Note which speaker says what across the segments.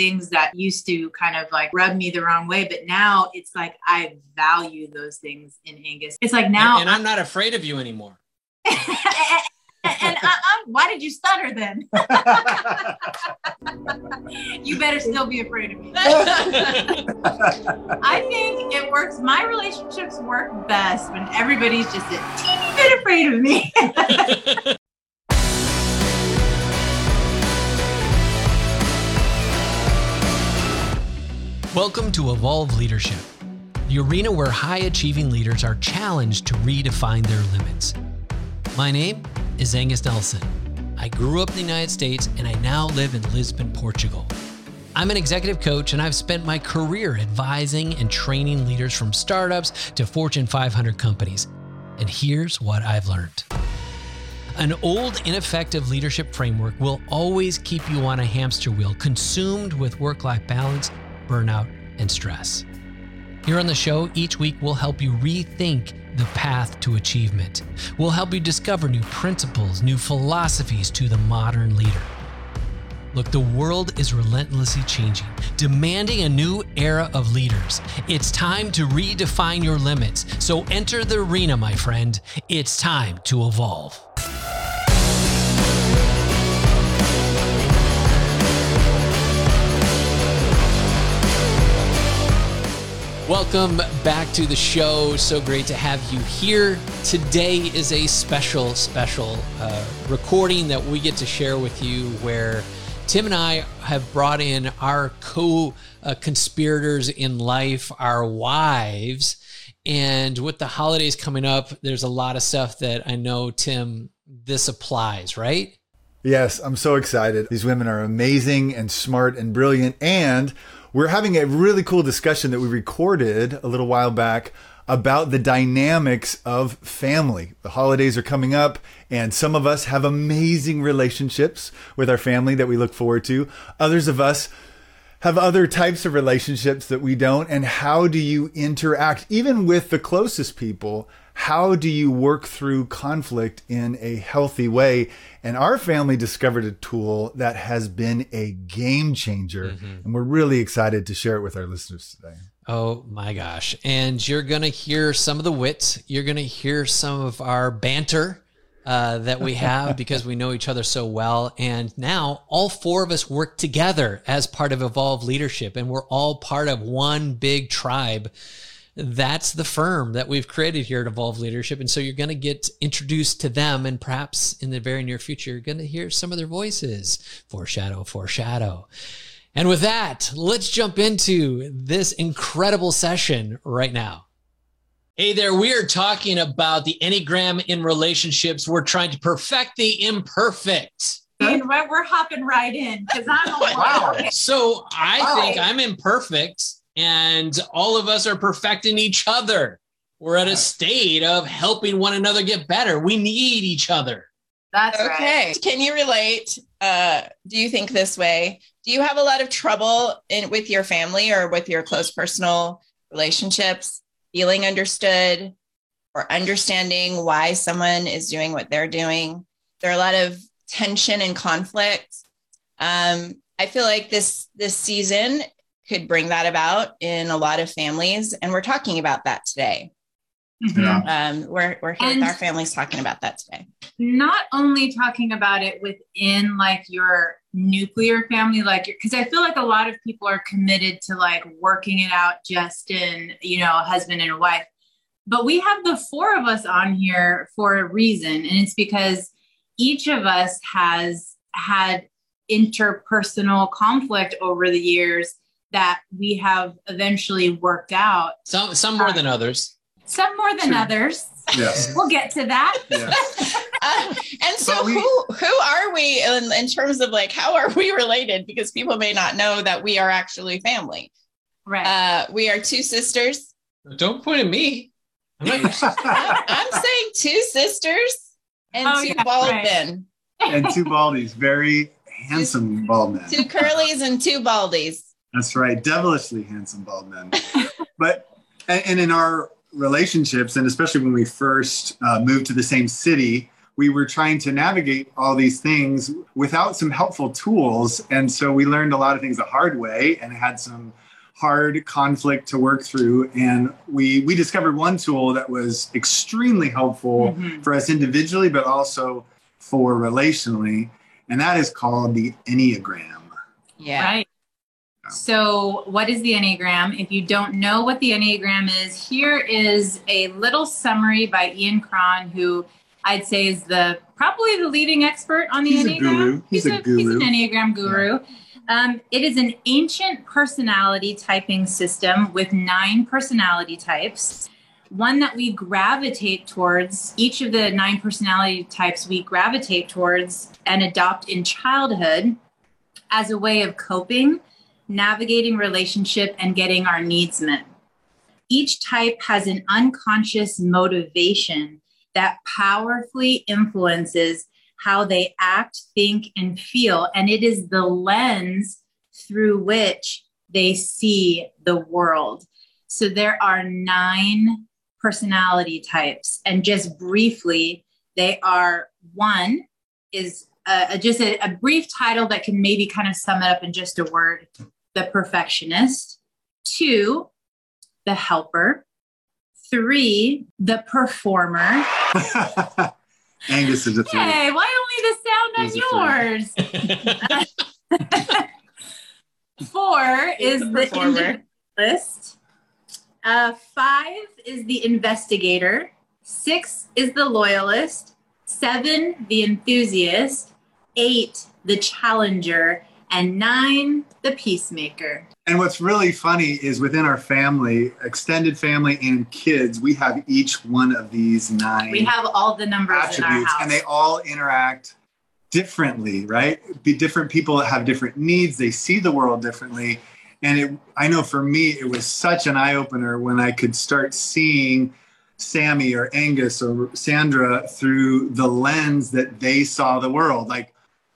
Speaker 1: things that used to kind of like rub me the wrong way. But now it's like I value those things in Angus. It's like now.
Speaker 2: And, and I'm not afraid of you anymore.
Speaker 1: and uh, um, why did you stutter then? you better still be afraid of me. I think it works. My relationships work best when everybody's just a teeny bit afraid of me.
Speaker 2: Welcome to Evolve Leadership, the arena where high achieving leaders are challenged to redefine their limits. My name is Angus Nelson. I grew up in the United States and I now live in Lisbon, Portugal. I'm an executive coach and I've spent my career advising and training leaders from startups to Fortune 500 companies. And here's what I've learned. An old, ineffective leadership framework will always keep you on a hamster wheel, consumed with work life balance, burnout, and stress. Here on the show, each week we'll help you rethink the path to achievement. We'll help you discover new principles, new philosophies to the modern leader. Look, the world is relentlessly changing, demanding a new era of leaders. It's time to redefine your limits. So enter the arena, my friend. It's time to evolve. Welcome back to the show. So great to have you here. Today is a special, special uh, recording that we get to share with you where Timm and I have brought in our co conspirators in life, our wives. And with the holidays coming up, there's a lot of stuff that I know, Timm, this applies, right?
Speaker 3: Yes, I'm so excited. These women are amazing and smart and brilliant. And we're having a really cool discussion that we recorded a little while back about the dynamics of family. The holidays are coming up, and some of us have amazing relationships with our family that we look forward to. Others of us have other types of relationships that we don't. And how do you interact, even with the closest people? How do you work through conflict in a healthy way? And our family discovered a tool that has been a game changer. Mm-hmm. And we're really excited to share it with our listeners today.
Speaker 2: Oh my gosh. And you're going to hear some of the wits, you're going to hear some of our banter. Uh, that we have because we know each other so well. And now all four of us work together as part of Evolve Leadership, and we're all part of one big tribe that's the firm that we've created here at Evolve Leadership. And so you're going to get introduced to them, and perhaps in the very near future, you're going to hear some of their voices. Foreshadow, foreshadow. And with that, let's jump into this incredible session right now. Hey there, we are talking about the Enneagram in relationships. We're trying to perfect the imperfect.
Speaker 1: And we're hopping right in because I'm
Speaker 2: wow. So I wow. think I'm imperfect and all of us are perfecting each other. We're at a state of helping one another get better. We need each other.
Speaker 4: That's okay. Right. Can you relate? Uh, do you think this way? Do you have a lot of trouble in with your family or with your close personal relationships, feeling understood or understanding why someone is doing what they're doing? There are a lot of tension and conflict. Um, I feel like this this season could bring that about in a lot of families. And we're talking about that today. Mm-hmm. Um, we're we're here and with our families talking about that today.
Speaker 1: Not only talking about it within like your nuclear family, like because I feel like a lot of people are committed to like working it out just in you know a husband and a wife, but we have the four of us on here for a reason, and it's because each of us has had interpersonal conflict over the years that we have eventually worked out.
Speaker 2: Some some more uh, than others.
Speaker 1: Some more than others. Yes. we'll get to that.
Speaker 4: uh, and so we, who who are we in, in terms of like how are we related? Because people may not know that we are actually family.
Speaker 1: Right.
Speaker 4: Uh, we are two sisters.
Speaker 2: Don't point at me.
Speaker 4: I'm, I'm saying two sisters and oh, two yeah, bald right. men.
Speaker 5: And two baldies, very handsome bald men.
Speaker 4: Two curlies and two baldies.
Speaker 5: That's right, devilishly handsome bald men. but and in our relationships, and especially when we first uh, moved to the same city, we were trying to navigate all these things without some helpful tools. And so we learned a lot of things the hard way and had some hard conflict to work through. And we we discovered one tool that was extremely helpful
Speaker 1: Mhm.
Speaker 5: for us individually, but also for relationally. And that is called the Enneagram.
Speaker 4: Yeah.
Speaker 1: Right. So, what is the Enneagram? If you don't know what the Enneagram is, here is a little summary by Ian Cron, who I'd say is the probably the leading expert on the
Speaker 5: He's a
Speaker 1: Enneagram.
Speaker 5: guru. He's a
Speaker 1: He's
Speaker 5: guru.
Speaker 1: an Enneagram guru. Um, it is an ancient personality typing system with nine personality types. One that we gravitate towards, each of the nine personality types we gravitate towards and adopt in childhood as a way of coping, navigating relationship, and getting our needs met. Each type has an unconscious motivation that powerfully influences how they act, think, and feel. And it is the lens through which they see the world. So there are nine personality types. And just briefly, they are one is uh, a, just a, a brief title that can maybe kind of sum it up in just a word the perfectionist. Two, the helper. Three, the performer.
Speaker 5: Angus is a three.
Speaker 1: Hey, why only the sound on yours? Four is the
Speaker 4: performer.
Speaker 1: individualist. Uh, five is the investigator. Six is the loyalist. Seven, the enthusiast. Eight, the challenger. And nine, the peacemaker.
Speaker 5: And what's really funny is within our family, extended family and kids, we have each one of these nine
Speaker 1: We have all the numbers in our
Speaker 5: attributes
Speaker 1: house.
Speaker 5: and they all interact differently, right? Be different people that have different needs, they see the world differently. And it I know for me it was such an eye opener when I could start seeing Sammy or Angus or Sandra through the lens that they saw the world. Like,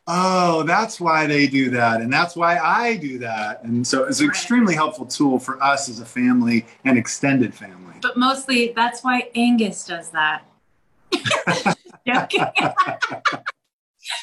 Speaker 5: oh, that's why they do that. And that's why I do that. And so it's an
Speaker 1: Right.
Speaker 5: extremely helpful tool for us as a family and extended family.
Speaker 1: but mostly that's why Angus does that. joking.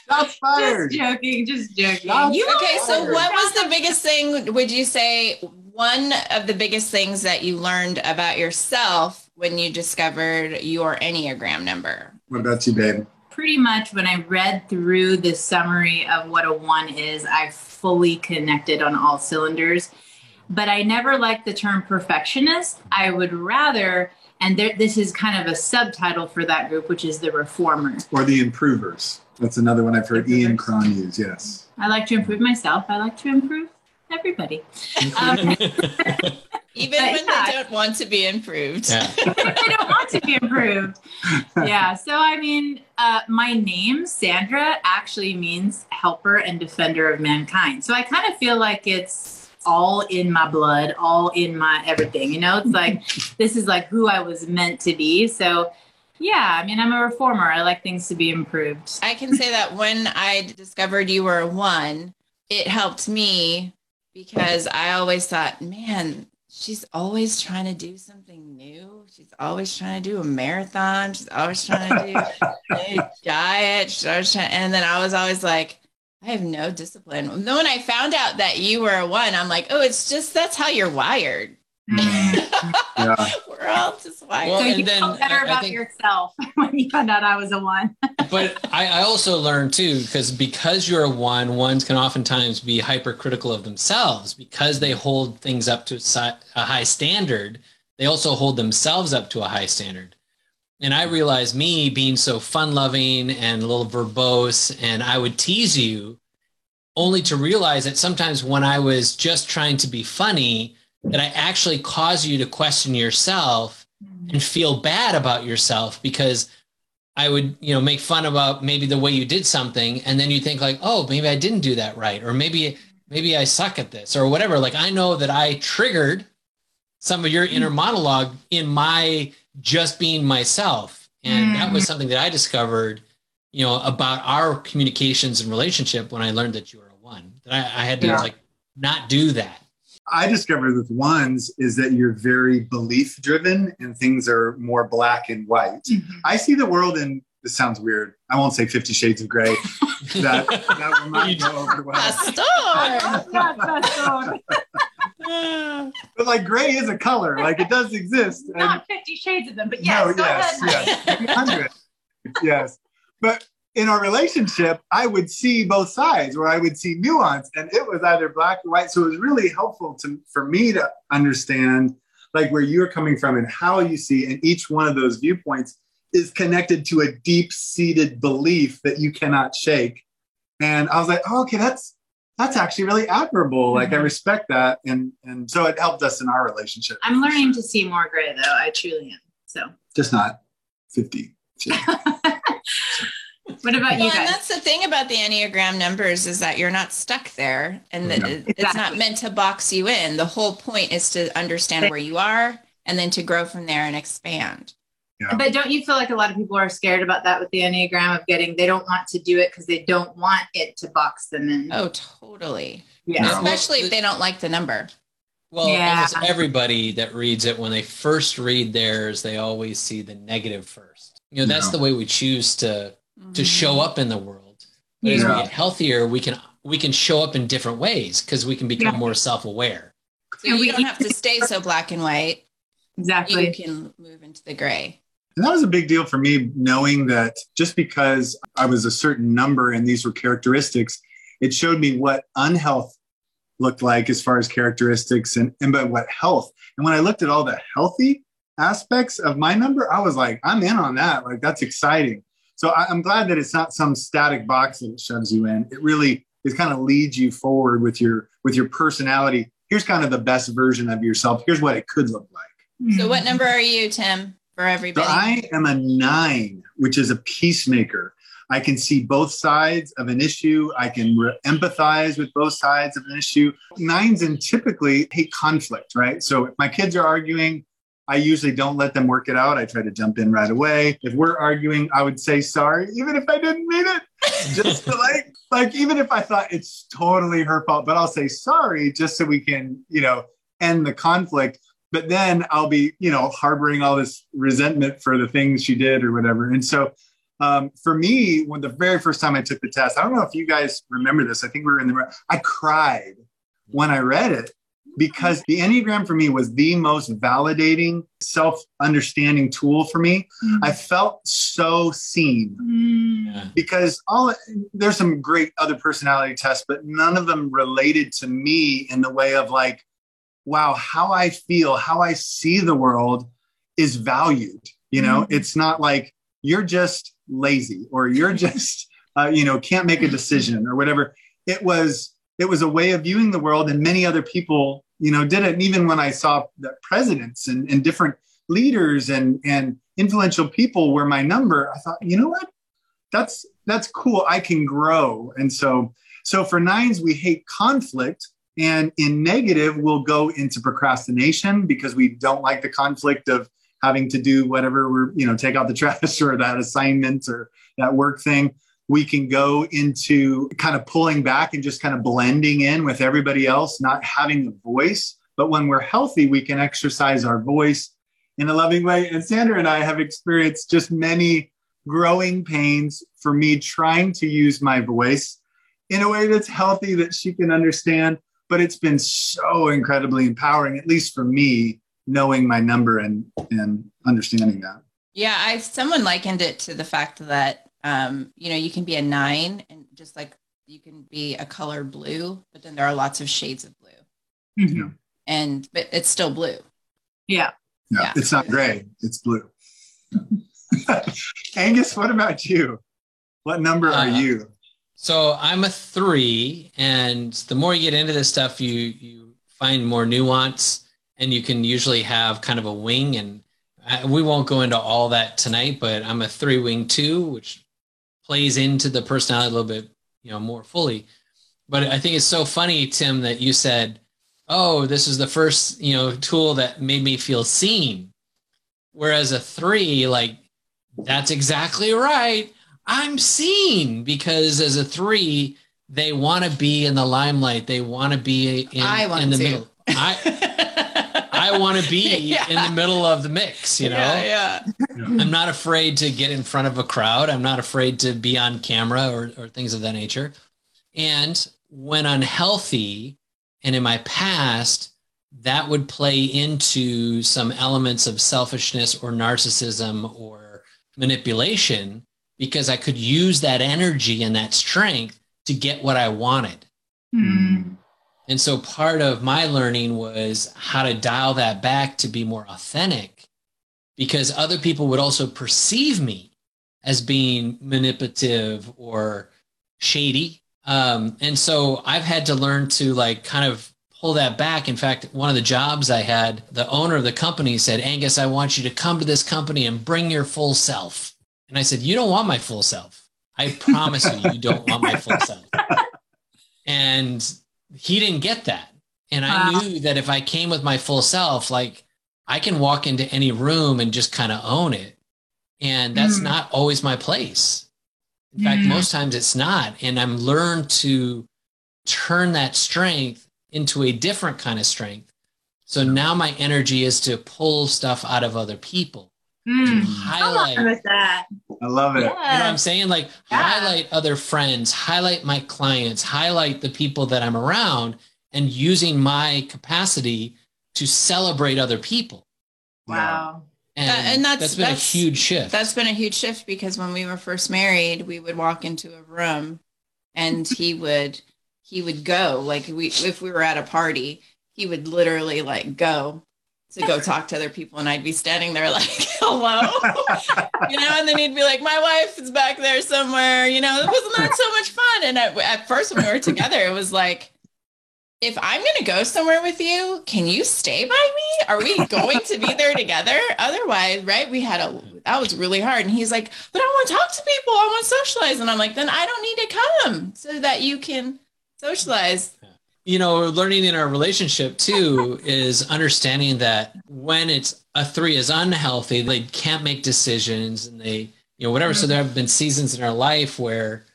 Speaker 5: Shots fired.
Speaker 1: Just joking. Just joking.
Speaker 5: Shots
Speaker 1: You
Speaker 4: Okay, so
Speaker 1: always
Speaker 4: what was the biggest thing? Would you say one of the biggest things that you learned about yourself when you discovered your Enneagram number?
Speaker 5: What about you, babe?
Speaker 1: Pretty much when I read through the summary of what a one is, I fully connected on all cylinders. But I never liked the term perfectionist. I would rather, and there, this is kind of a subtitle for that group, which is the reformer.
Speaker 5: Or the improvers. That's another one I've heard Ian Cron use. Yes.
Speaker 1: I like to improve myself. I like to improve everybody. Um,
Speaker 4: Even
Speaker 1: But
Speaker 4: when
Speaker 1: yeah.
Speaker 4: they don't want to be improved.
Speaker 2: Yeah.
Speaker 1: they don't want to be improved. Yeah. So, I mean, uh, my name, Sandra, actually means helper and defender of mankind. So I kind of feel like it's all in my blood, all in my everything. You know, it's like this is like who I was meant to be. So, yeah, I mean, I'm a reformer. I like things to be improved.
Speaker 4: I can say that when I discovered you were one, it helped me because I always thought, man, she's always trying to do something new. She's always trying to do a marathon. She's always trying to do a diet. She's always trying, and then I was always like, I have no discipline. Then when I found out that you were a one, I'm like, oh, it's just that's how you're wired.
Speaker 1: Mm.
Speaker 5: Yeah.
Speaker 4: We're all just wired.
Speaker 2: Well,
Speaker 1: so you
Speaker 2: and then
Speaker 1: felt better
Speaker 2: I- I
Speaker 1: about
Speaker 2: think-
Speaker 1: yourself when you found out I was a one.
Speaker 2: but I, I also learned too because because you're a one, ones can oftentimes be hypercritical of themselves because they hold things up to a high standard. They also hold themselves up to a high standard. And I realized me being so fun loving and a little verbose, and I would tease you, only to realize that sometimes when I was just trying to be funny, that I actually cause you to question yourself and feel bad about yourself because I would, you know, make fun about maybe the way you did something, and then you think like, oh, maybe I didn't do that right, or maybe maybe I suck at this, or whatever. Like I know that I triggered some of your inner mm. monologue in my just being myself, and that was mm. something that I discovered, you know, about our communications and relationship when I learned that you were a one. That I, I had to
Speaker 5: Yeah.
Speaker 2: like not do that.
Speaker 5: I discovered with ones is that you're very belief driven and things are more black and white. Mm-hmm. I see the world in this sounds weird. I won't say Fifty Shades of Grey. that that will not go over well.
Speaker 4: Pastor.
Speaker 5: But like gray is a color, like it does exist. And
Speaker 1: Not Fifty Shades of them, but yes,
Speaker 5: no, yes, yes, yes. But in our relationship, I would see both sides, where I would see nuance, and it was either black or white. So it was really helpful to for me to understand like where you're coming from and how you see, and each one of those viewpoints is connected to a deep-seated belief that you cannot shake. And I was like, oh, okay, that's that's actually really admirable. Like I
Speaker 1: Mhm.
Speaker 5: respect that, and and so it helped us in our relationship.
Speaker 1: I'm learning to see more gray though. I truly am. So,
Speaker 5: just not fifty.
Speaker 1: what about you
Speaker 4: Well, and that's the thing about the Enneagram numbers is that you're not stuck there and that
Speaker 5: Yeah.
Speaker 4: it- it's not meant to box you in. The whole point is to understand where you are and then to grow from there and expand.
Speaker 1: But don't you feel like a lot of people are scared about that with the Enneagram of getting, they don't want to do it because they don't want it to box them in?
Speaker 4: Oh, totally.
Speaker 1: yeah.
Speaker 2: Yeah.
Speaker 4: Especially if they don't like the number.
Speaker 2: Well,
Speaker 1: Yeah.
Speaker 2: almost everybody that reads it, when they first read theirs, they always see the negative first. You know, that's
Speaker 5: Yeah.
Speaker 2: the way we choose to
Speaker 4: Mm-hmm.
Speaker 2: to show up in the world. But as we
Speaker 5: Yeah.
Speaker 2: get healthier, we can we can show up in different ways because we can become
Speaker 1: Yeah.
Speaker 2: more self aware.
Speaker 4: So
Speaker 1: And we-
Speaker 4: don't have to stay so black and white.
Speaker 1: Exactly.
Speaker 4: You can move into the gray.
Speaker 5: And that was a big deal for me, knowing that just because I was a certain number and these were characteristics, it showed me what unhealth looked like as far as characteristics and, and but what health. And when I looked at all the healthy aspects of my number, I was like, I'm in on that. Like that's exciting. So I, I'm glad that it's not some static box that it shoves you in. It really it kind of leads you forward with your with your personality. Here's kind of the best version of yourself. Here's what it could look like.
Speaker 4: So what number are you, Timm, for
Speaker 5: So
Speaker 4: everybody?
Speaker 5: I am a nine, which is a peacemaker. I can see both sides of an issue. I can re- empathize with both sides of an issue. Nines and typically hate conflict, right? So if my kids are arguing, I usually don't let them work it out. I try to jump in right away. If we're arguing, I would say sorry, even if I didn't mean it. Just to like, like even if I thought it's totally her fault, but I'll say sorry just so we can, you know, end the conflict but then I'll be, you know, harboring all this resentment for the things she did or whatever. And so um, for me, when the very first time I took the test, I don't know if you guys remember this. I think we were in the, room, I cried when I read it because the Enneagram for me was the most validating, self understanding tool for me. I felt so seen
Speaker 1: Mm.
Speaker 5: Because all there's some great other personality tests, but none of them related to me in the way of like, wow, how I feel, how I see the world is valued. You know,
Speaker 1: Mhm.
Speaker 5: it's not like you're just lazy or you're just, uh, you know, can't make a decision or whatever. It was, it was a way of viewing the world, and many other people, you know, did it. And even when I saw presidents and, and different leaders and and influential people were my number, I thought, you know what? That's that's cool. I can grow. And so so for nines, we hate conflict. And in negative, we'll go into procrastination because we don't like the conflict of having to do whatever we're, you know, take out the trash or that assignment or that work thing. We can go into kind of pulling back and just kind of blending in with everybody else, not having a voice. But when we're healthy, we can exercise our voice in a loving way. And Sandra and I have experienced just many growing pains for me trying to use my voice in a way that's healthy that she can understand. But it's been so incredibly empowering, at least for me, knowing my number and and understanding that.
Speaker 4: Yeah, I someone likened it to the fact that um, you know, you can be a nine and just like you can be a color blue, but then there are lots of shades of blue.
Speaker 1: Mhm.
Speaker 4: And but it's still blue.
Speaker 1: Yeah.
Speaker 5: Yeah,
Speaker 4: Yeah.
Speaker 5: it's not gray, it's blue. Angus, what about you? What number are
Speaker 2: Uh,
Speaker 5: you?
Speaker 2: So I'm a three, and the more you get into this stuff, you you find more nuance, and you can usually have kind of a wing. And I, we won't go into all that tonight, but I'm a three wing two, which plays into the personality a little bit, you know, more fully. But I think it's so funny, Timm, that you said, "Oh, this is the first you know tool that made me feel seen," whereas a three, like, that's exactly right. I'm seen because as a three, they want to be in the limelight. They want to be in,
Speaker 4: I want
Speaker 2: in the
Speaker 4: to.
Speaker 2: middle. I I want to be
Speaker 4: Yeah.
Speaker 2: in the middle of the mix, you know?
Speaker 4: Yeah, yeah.
Speaker 2: I'm not afraid to get in front of a crowd. I'm not afraid to be on camera or, or things of that nature. And when unhealthy and in my past, that would play into some elements of selfishness or narcissism or manipulation because I could use that energy and that strength to get what I wanted.
Speaker 1: Mm.
Speaker 2: And so part of my learning was how to dial that back to be more authentic because other people would also perceive me as being manipulative or shady. Um, and so I've had to learn to like kind of pull that back. In fact, one of the jobs I had, the owner of the company said, Angus, I want you to come to this company and bring your full self. And I said, You don't want my full self. I promise you, you don't want my full self. And he didn't get that. And I
Speaker 1: Wow.
Speaker 2: knew that if I came with my full self, like I can walk into any room and just kind of own it. And that's
Speaker 1: Mm.
Speaker 2: not always my place. In fact,
Speaker 1: Mm.
Speaker 2: most times it's not. And I'm learned to turn that strength into a different kind of strength. So now my energy is to pull stuff out of other people,
Speaker 1: Mm.
Speaker 2: to
Speaker 1: Come
Speaker 2: highlight
Speaker 1: with that.
Speaker 5: I love it.
Speaker 2: you know what I'm saying? Like
Speaker 1: Yeah.
Speaker 2: highlight other friends, highlight my clients, highlight the people that I'm around, and using my capacity to celebrate other people.
Speaker 1: Wow.
Speaker 2: And,
Speaker 4: That- and that's-
Speaker 2: that's been
Speaker 4: that's-
Speaker 2: a huge shift.
Speaker 4: That's been a huge shift because when we were first married, we would walk into a room and he would he would go like we if we were at a party, he would literally like go to go talk to other people and I'd be standing there like, "Hello." you know, and then he'd be like, "My wife is back there somewhere." You know, it wasn't that so much fun? And at, at first, when we were together, it was like, "If I'm going to go somewhere with you, can you stay by me? Are we going to be there together? Otherwise, right? We had a that was really hard." And he's like, "But I want to talk to people. I want to socialize." And I'm like, "Then I don't need to come so that you can socialize."
Speaker 2: You know, learning in our relationship too is understanding that when it's a three is unhealthy, they can't make decisions and they, you know, whatever. So there have been seasons in our life where,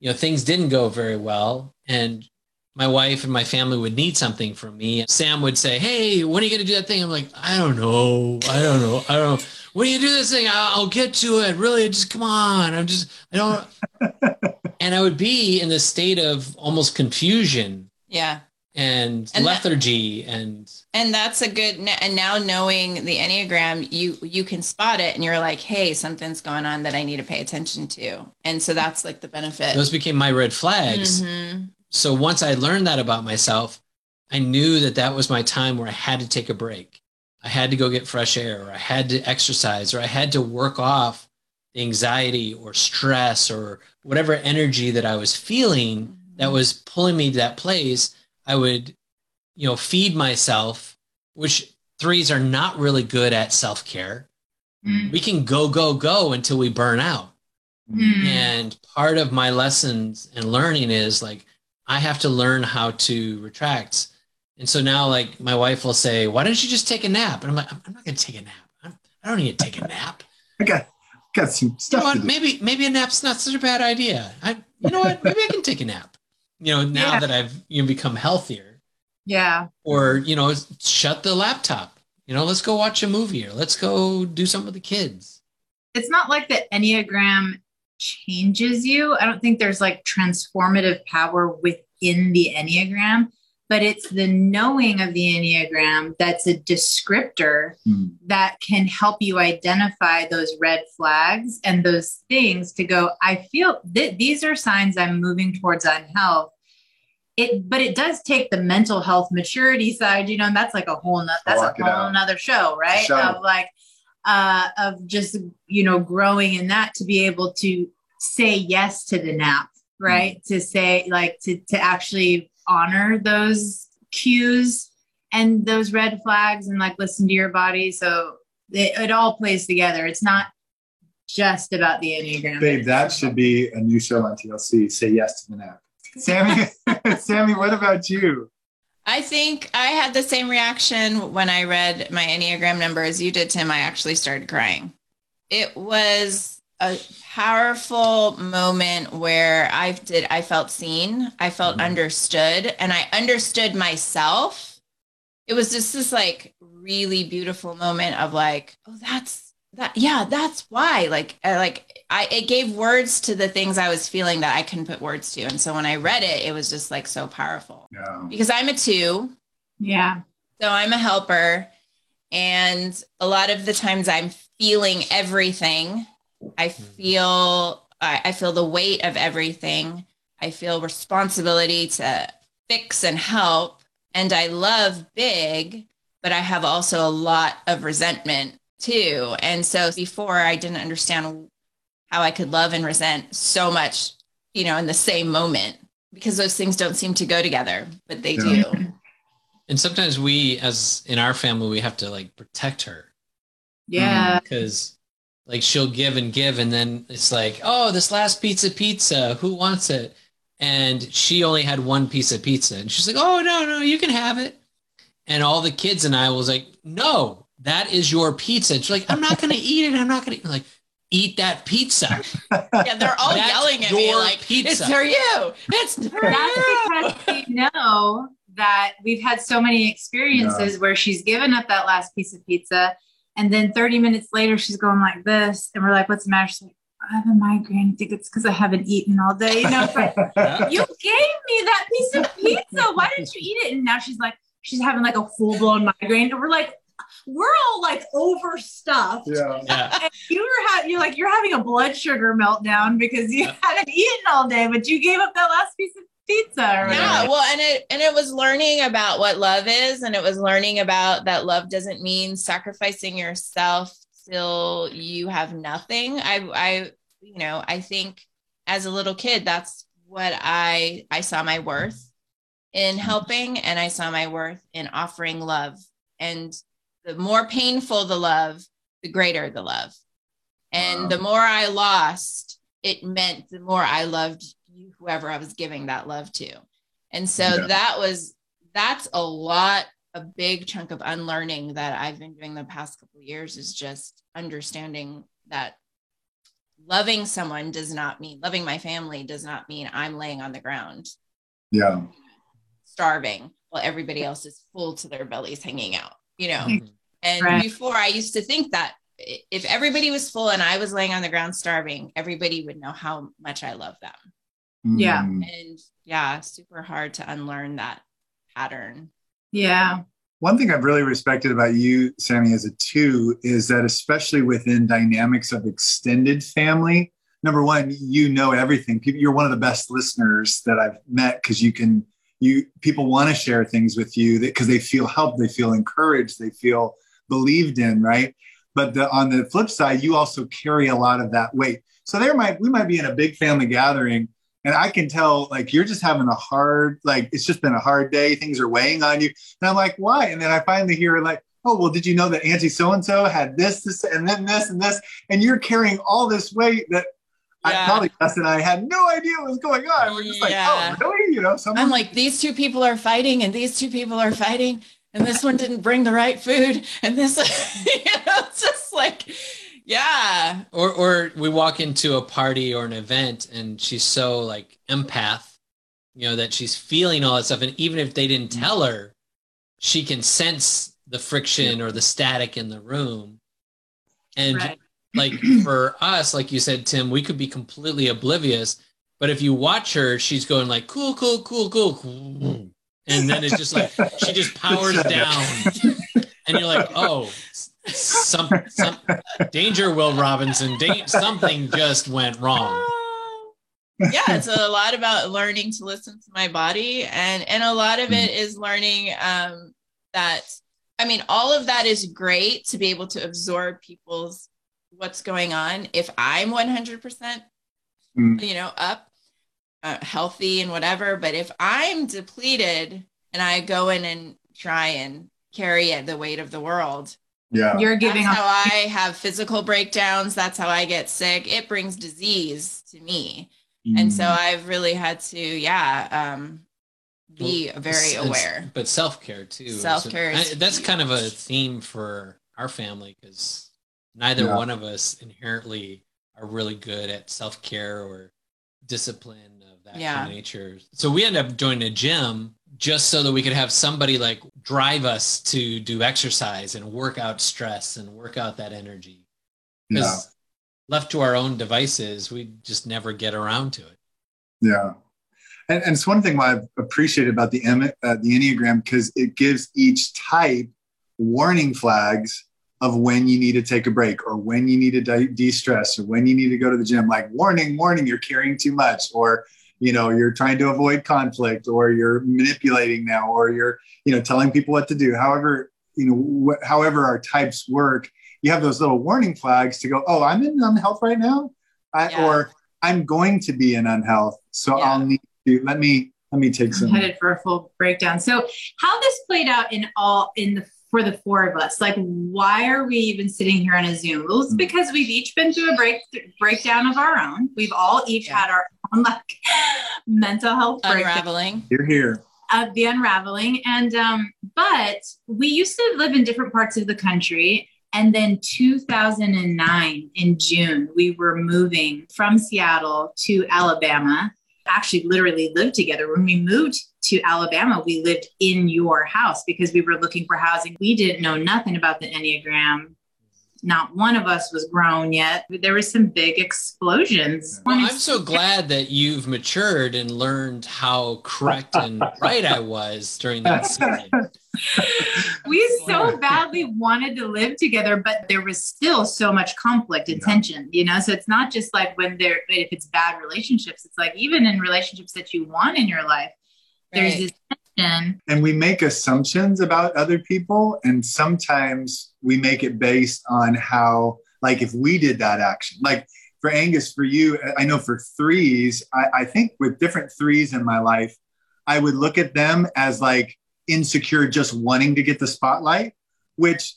Speaker 2: you know, things didn't go very well. And my wife and my family would need something from me. Sam would say, Hey, when are you going to do that thing? I'm like, I don't know. I don't know. I don't know. When you do this thing, I'll, I'll get to it. Really, just come on. I'm just, I don't. and I would be in this state of almost confusion
Speaker 4: Yeah.
Speaker 2: and,
Speaker 4: And that-
Speaker 2: lethargy and
Speaker 4: And that's a good and now knowing the Enneagram, you you can spot it and you're like, hey, something's going on that I need to pay attention to. And so that's like the benefit.
Speaker 2: those became my red flags.
Speaker 4: Mhm.
Speaker 2: So once I learned that about myself, I knew that that was my time where I had to take a break. I had to go get fresh air, or I had to exercise, or I had to work off the anxiety or stress or whatever energy that I was feeling that was pulling me to that place. I would, you know, feed myself, which threes are not really good at self care.
Speaker 1: Mm.
Speaker 2: We can go, go, go until we burn out.
Speaker 1: Mm.
Speaker 2: And part of my lessons and learning is like, I have to learn how to retract. And so now, like, my wife will say, Why don't you just take a nap? And I'm like, I'm not going to take a nap. I'm, I don't need to take a nap.
Speaker 5: I got got some
Speaker 2: You know
Speaker 5: stuff?
Speaker 2: Maybe, maybe a nap's not such a bad idea. I, you know what? Maybe I can take a nap. You know, now
Speaker 1: Yeah.
Speaker 2: that I've you know, become healthier,
Speaker 1: Yeah.
Speaker 2: or you know, shut the laptop. You know, let's go watch a movie or let's go do something with the kids.
Speaker 1: It's not like the Enneagram changes you. I don't think there's like transformative power within the Enneagram, but it's the knowing of the Enneagram that's a descriptor
Speaker 5: Hmm.
Speaker 1: that can help you identify those red flags and those things to go, I feel that these are signs I'm moving towards unhealth. It, but it does take the mental health maturity side, you know, and that's like a whole nother, that's a whole
Speaker 5: out.
Speaker 1: nother show, right?
Speaker 5: Show.
Speaker 1: Of like, uh, of just, you know, growing in that to be able to say yes to the nap, right? To say like, to, to actually honor those cues and those red flags and like listen to your body. So it, it all plays together. It's not just about the Enneagram.
Speaker 5: Babe, that should be a new show on TLC. Say yes to the nap. Sammy, Sammy, what about you?
Speaker 4: I think I had the same reaction when I read my Enneagram number as you did, Timm. I actually started crying. It was a powerful moment where I did I felt seen, I felt
Speaker 5: Mhm.
Speaker 4: understood, and I understood myself it was just this like really beautiful moment of like, oh, that's that. Yeah, that's why. Like, I, like I, it gave words to the things I was feeling that I couldn't put words to. And so when I read it, it was just like so powerful
Speaker 5: Yeah.
Speaker 4: because I'm a two.
Speaker 1: Yeah.
Speaker 4: So I'm a helper. And a lot of the times I'm feeling everything. I mm-hmm. feel I, I feel the weight of everything. I feel responsibility to fix and help. And I love big, but I have also a lot of resentment too. And so before I didn't understand how I could love and resent so much, you know, in the same moment because those things don't seem to go together, but they
Speaker 5: Yeah.
Speaker 4: do.
Speaker 2: And sometimes we, as in our family, we have to like protect her
Speaker 1: Yeah.
Speaker 2: Um, because like she'll give and give, and then it's like, oh, this last pizza, pizza, who wants it? And she only had one piece of pizza, and she's like, oh no, no, you can have it. And all the kids and I was like, no, that is your pizza. And she's like, I'm not gonna eat it. I'm not gonna like eat that pizza.
Speaker 4: Yeah, they're all
Speaker 2: That's
Speaker 4: yelling at me like,
Speaker 2: pizza.
Speaker 4: "It's for you! It's for
Speaker 1: That's
Speaker 4: you!"
Speaker 1: because we know that we've had so many experiences where she's given up that last piece of pizza. And then 30 minutes later, she's going like this. And we're like, what's the matter? She's like, I have a migraine. I think it's because I haven't eaten all day. You know, like, you gave me that piece of pizza. Why didn't you eat it? And now she's like, she's having like a full blown migraine. And we're like, we're all like overstuffed.
Speaker 5: Yeah.
Speaker 2: Yeah.
Speaker 1: And you were ha- you're like you're having a blood sugar meltdown because you hadn't eaten all day, but you gave up that last piece of pizza. Or
Speaker 4: Yeah,
Speaker 1: whatever.
Speaker 4: well, and it and it was learning about what love is, and it was learning about that love doesn't mean sacrificing yourself till you have nothing. I, I, you know, I think as a little kid, that's what I I saw my worth in mm-hmm. helping, and I saw my worth in offering love. And the more painful the love, the greater the love. And
Speaker 5: Wow.
Speaker 4: the more I lost, it meant the more I loved you, whoever I was giving that love to. And so
Speaker 5: Yeah.
Speaker 4: that was that's a lot, a big chunk of unlearning that I've been doing the past couple of years is just understanding that loving someone does not mean loving my family does not mean I'm laying on the ground
Speaker 5: Yeah.
Speaker 4: starving while everybody else is full to their bellies hanging out, you know.
Speaker 2: Mhm.
Speaker 4: And
Speaker 1: Right.
Speaker 4: before I used to think that if everybody was full and I was laying on the ground starving, everybody would know how much I love them.
Speaker 1: Yeah.
Speaker 5: Mm.
Speaker 4: And yeah, super hard to unlearn that pattern.
Speaker 1: yeah.
Speaker 5: One thing I've really respected about you, Sammy, as a two, is that especially within dynamics of extended family, number one, you know everything. You're one of the best listeners that I've met because you can. You people want to share things with you because they feel helped, they feel encouraged, they feel believed in, right? But the, on the flip side, you also carry a lot of that weight. So there might we might be in a big family gathering, and I can tell like you're just having a hard, like it's just been a hard day. Things are weighing on you, and I'm like, why? And then I finally hear like, oh, well, did you know that Auntie so and so had this, this, and then this and this, and you're carrying all this weight that I probably Jess and I had no idea what was going on. We're just like, oh, really? You know, someone.
Speaker 4: I'm like, these two people are fighting and these two people are fighting. And this one didn't bring the right food. And this, you know, it's just like, yeah.
Speaker 2: Or or we walk into a party or an event and she's so like empath, you know, that she's feeling all that stuff. And even if they didn't tell her, she can sense the friction or the static in the room. And
Speaker 1: Right.
Speaker 2: like for us, like you said, Timm, we could be completely oblivious. But if you watch her, she's going like cool, cool, cool, cool, cool. And then it's just like she just powers down. And you're like, oh, some some danger, Will Robinson. Da- something just went wrong.
Speaker 4: yeah it's a lot about learning to listen to my body and and a lot of it is learning um that i mean all of that is great to be able to absorb people's what's going on if i'm 100%
Speaker 5: Mm.
Speaker 4: you know up uh, healthy and whatever but if i'm depleted and i go in and try and carry the weight of the world
Speaker 5: yeah.
Speaker 1: You're giving
Speaker 4: that's
Speaker 1: up.
Speaker 4: how I have physical breakdowns. That's how I get sick. It brings disease to me. And so
Speaker 5: Mm.
Speaker 4: I've really had to, yeah, um, be very aware.
Speaker 2: but self-care too
Speaker 4: Self-care is
Speaker 2: I- that's kind of a theme for our family because neither
Speaker 5: Yeah.
Speaker 2: one of us inherently are really good at self-care or discipline of that
Speaker 4: Yeah.
Speaker 2: kind of nature. So we end up joining a gym just so that we could have somebody like drive us to do exercise and work out stress and work out that energy. Because left to our own devices, we just never get around to it.
Speaker 5: Yeah. And, and it's one thing why I've appreciated about the uh, the Enneagram because it gives each type warning flags of when you need to take a break or when you need to de- de-stress or when you need to go to the gym. Like warning, warning, you're carrying too much or you know you're trying to avoid conflict or you're manipulating now or you're you know telling people what to do. However, you know wh- however our types work, you have those little warning flags to go. Oh, I'm in unhealth right now, I,
Speaker 4: Yeah.
Speaker 5: or I'm going to be in unhealth, so
Speaker 4: Yeah.
Speaker 5: I'll need to let me let me take
Speaker 1: I'm
Speaker 5: some.
Speaker 1: headed for a full breakdown. So how this played out in all in the for the four of us, like why are we even sitting here on a Zoom? Well, it's
Speaker 5: Mm.
Speaker 1: because we've each been through a break breakdown of our own. We've all each
Speaker 4: Yeah.
Speaker 1: had our own like mental health breakdown
Speaker 4: Unraveling.
Speaker 5: You're here.
Speaker 1: of the unraveling. And um, but we used to live in different parts of the country. And then 2009 in June, we were moving from Seattle to Alabama. Actually, literally lived together. When we moved to Alabama, we lived in your house because we were looking for housing. We didn't know nothing about the Enneagram. Not one of us was grown yet. There was some big explosions.
Speaker 2: Well, I'm so glad that you've matured and learned how correct and right I was during that season.
Speaker 1: we so badly wanted to live together, but there was still so much conflict and tension, you know? So it's not just like when there, if it's bad relationships, it's like even in relationships that you want in your life, there's
Speaker 4: Right.
Speaker 1: this tension.
Speaker 5: and we make assumptions about other people and sometimes we make it based on how like if we did that action like for angus for you i know for threes I, I think with different threes in my life i would look at them as like insecure just wanting to get the spotlight which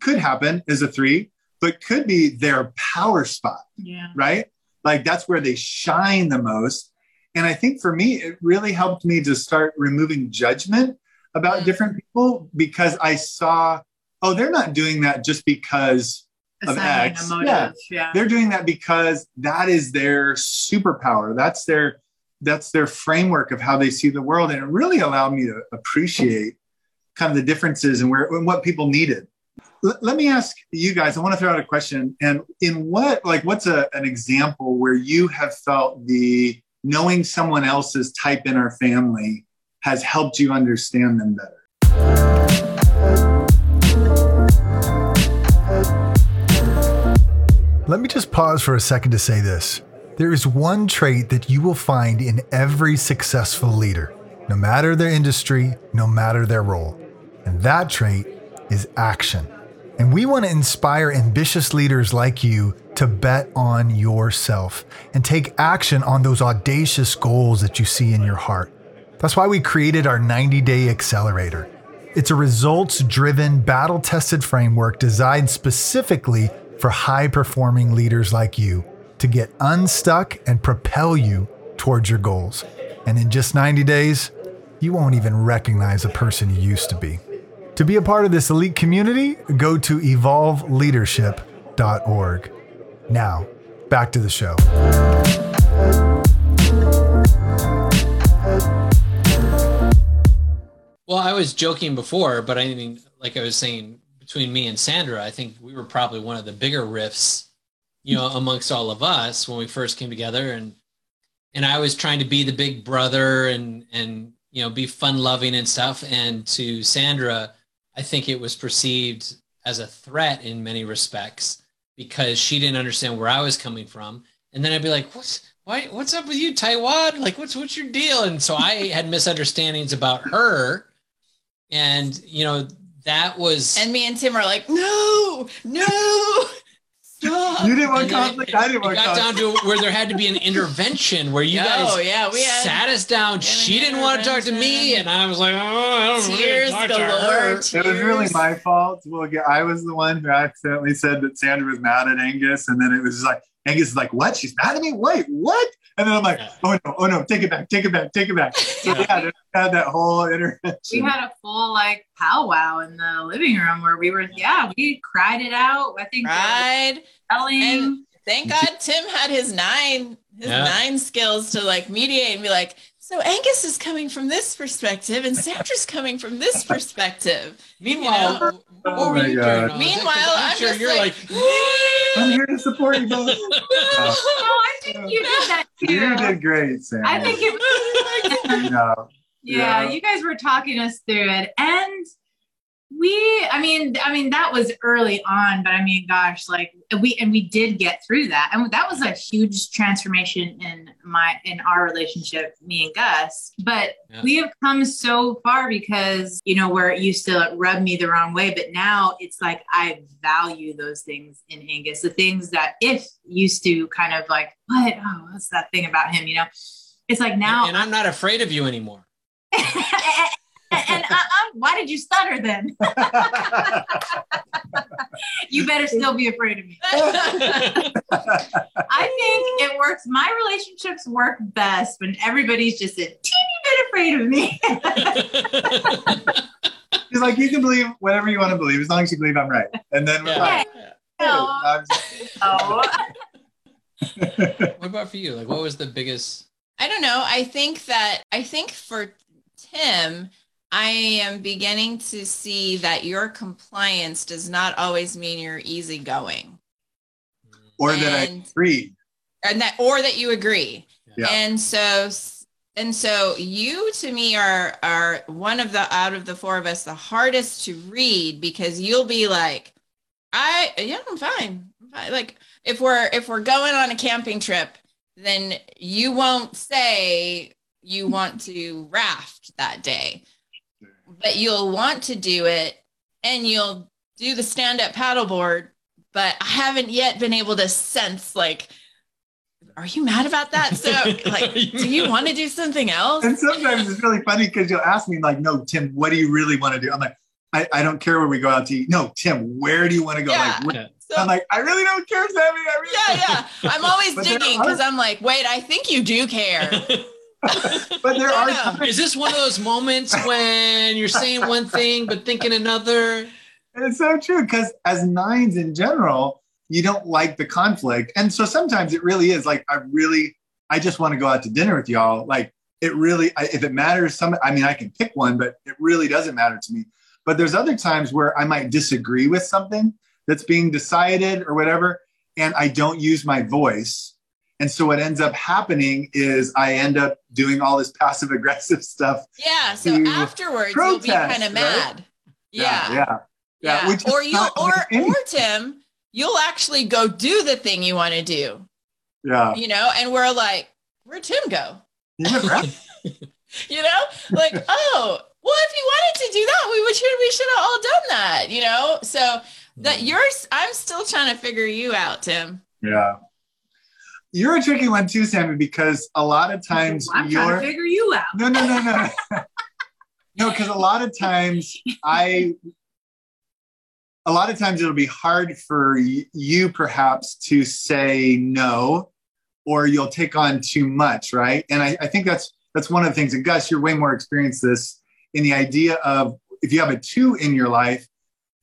Speaker 5: could happen as a three but could be their power spot
Speaker 1: Yeah.
Speaker 5: right? Like that's where they shine the most. And I think for me, it really helped me to start removing judgment about
Speaker 4: Mm.
Speaker 5: different people because I saw, oh, they're not doing that just because Of X.
Speaker 1: Motive. Yeah.
Speaker 5: they're doing that because that is their superpower. That's their that's their framework of how they see the world. And it really allowed me to appreciate kind of the differences and where and what people needed. L- let me ask you guys, I want to throw out a question. And in what like what's a, an example where you have felt the knowing someone else's type in our family has helped you understand them better?
Speaker 3: Let me just pause for a second to say this. There is one trait that you will find in every successful leader, no matter their industry, no matter their role. And that trait is action. And we want to inspire ambitious leaders like you to bet on yourself and take action on those audacious goals that you see in your heart. That's why we created our 90 Day Accelerator. It's a results driven, battle tested framework designed specifically for high performing leaders like you to get unstuck and propel you towards your goals. And in just 90 days, you won't even recognize the person you used to be. To be a part of this elite community, go to evolveleadership.org. Now, back to the show.
Speaker 2: Well, I was joking before, but I mean, like I was saying, between me and Sandra, I think we were probably one of the bigger rifts, you know, amongst all of us when we first came together. And and I was trying to be the big brother and and you know be fun loving and stuff. And to Sandra, I think it was perceived as a threat in many respects because she didn't understand where I was coming from. And then I'd be like, "What's why? What's up with you, Taiwan? Like, what's what's your deal?" And so I had misunderstandings about her, and you know that was
Speaker 4: And me and Timm are like, no, no, stop.
Speaker 5: You didn't want
Speaker 2: and then
Speaker 5: conflict.
Speaker 2: it-
Speaker 5: I didn't
Speaker 2: it
Speaker 5: want
Speaker 2: got
Speaker 5: conflict.
Speaker 2: down to where there had to be an intervention where you
Speaker 4: No,
Speaker 2: guys
Speaker 4: yeah, we had
Speaker 2: sat us down. She didn't want to talk to me, and I was like, "Oh, I don't want to
Speaker 4: tears
Speaker 2: talk to
Speaker 4: galore.
Speaker 2: her."
Speaker 5: It was really my fault. Well, yeah, I was the one who accidentally said that Sandra was mad at Angus, and then it was just like Angus is like, "What? She's mad at me? Wait, what?" And then I'm like,
Speaker 2: Yeah.
Speaker 5: "Oh no, oh no, take it back, take it back, take it back." So
Speaker 2: Yeah.
Speaker 5: yeah, they had that whole intervention.
Speaker 1: we had a full like powwow in the living room where we were, yeah, we cried it out. I think uh,
Speaker 4: Cried.
Speaker 1: yelling.
Speaker 4: And Thank God Timm had his nine, his
Speaker 2: Yeah.
Speaker 4: nine skills to like mediate and be like, so Angus is coming from this perspective and Sandra's coming from this perspective.
Speaker 2: Meanwhile,
Speaker 4: You
Speaker 2: what
Speaker 5: Oh my
Speaker 2: you
Speaker 5: God.
Speaker 2: doing? all this?
Speaker 4: Meanwhile,
Speaker 2: 'Cause
Speaker 4: I'm
Speaker 2: sure
Speaker 4: just
Speaker 2: you're
Speaker 4: like,
Speaker 2: like,
Speaker 5: I'm here to support you both.
Speaker 1: No, I think you did that too.
Speaker 5: You did great, Sam.
Speaker 1: I think it was.
Speaker 5: Yeah.
Speaker 1: yeah,
Speaker 5: Yeah.
Speaker 1: you guys were talking us through it, and we. I mean, I mean that was early on, but I mean, gosh, like we and we did get through that, and that was a huge transformation in my in our relationship, me and Gus. But
Speaker 2: Yeah.
Speaker 1: we have come so far because you know where it used to rub me the wrong way, but now it's like I value those things in Angus, the things that if used to kind of like what oh what's that thing about him, you know. It's like now
Speaker 2: and I'm not afraid of you anymore.
Speaker 1: and uh, uh, why did you stutter then? you better still be afraid of me. I think it works. My relationships work best when everybody's just a teeny bit afraid of me.
Speaker 5: He's like, you can believe whatever you want to believe as long as you believe I'm right. And then we're
Speaker 2: Yeah.
Speaker 5: like,
Speaker 1: no,
Speaker 5: I'm
Speaker 1: no.
Speaker 2: What about for you? Like, what was the biggest?
Speaker 4: I don't know. I think that I think for Timm, I am beginning to see that your compliance does not always mean you're easygoing.
Speaker 5: or that I
Speaker 4: And-
Speaker 5: agree.
Speaker 4: and that or that you agree
Speaker 5: Yeah.
Speaker 4: and so and so you to me are are one of the out of the four of us the hardest to read because you'll be like i yeah i'm fine, I'm fine. like if we're if we're going on a camping trip then you won't say you want to raft that day but you'll want to do it and you'll do the stand-up paddleboard but i haven't yet been able to sense like are you mad about that so like do you want to do something else
Speaker 5: And sometimes it's really funny because you'll ask me, like, no, Timm, what do you really want to do? I'm like, I, I don't care where we go out to eat. No, Timm, where do you want to go?
Speaker 4: Yeah.
Speaker 5: Like, where-
Speaker 4: so,
Speaker 5: I'm like, I really don't care, Sammy. I really
Speaker 4: yeah yeah i'm always
Speaker 5: But
Speaker 4: digging because i'm like wait i think you do care
Speaker 5: But there are times,
Speaker 2: Is this one of those moments when you're saying one thing but thinking another?
Speaker 5: it's so true because as nines in general, you don't like the conflict. And so sometimes it really is like, I really, I just want to go out to dinner with y'all. Like, it really, I, if it matters, some, I mean, I can pick one, but it really doesn't matter to me. But there's other times where I might disagree with something that's being decided or whatever, and I don't use my voice. And so what ends up happening is I end up doing all this passive aggressive stuff.
Speaker 4: yeah so
Speaker 5: To
Speaker 4: afterwards you'll be kind of
Speaker 5: right?
Speaker 4: mad yeah
Speaker 5: Yeah.
Speaker 4: yeah,
Speaker 5: which
Speaker 4: or you
Speaker 5: not
Speaker 4: or or timm you'll actually go do the thing you want to do
Speaker 5: Yeah.
Speaker 4: you know and we're like where'd timm go
Speaker 5: You right.
Speaker 4: you know like oh well if you wanted to do that we would should we should have all done that you know so that mm. yours i'm still trying to figure you out timm
Speaker 5: Yeah. You're a tricky one too, Sammy, because a lot of times
Speaker 1: I'm
Speaker 5: you're
Speaker 1: trying to figure you out.
Speaker 5: no, no, no, no, no. Because a lot of times I, a lot of times it'll be hard for you perhaps to say no, or you'll take on too much, right? And I, I think that's that's one of the things. And Gus, you're way more experienced this in the idea of if you have a two in your life,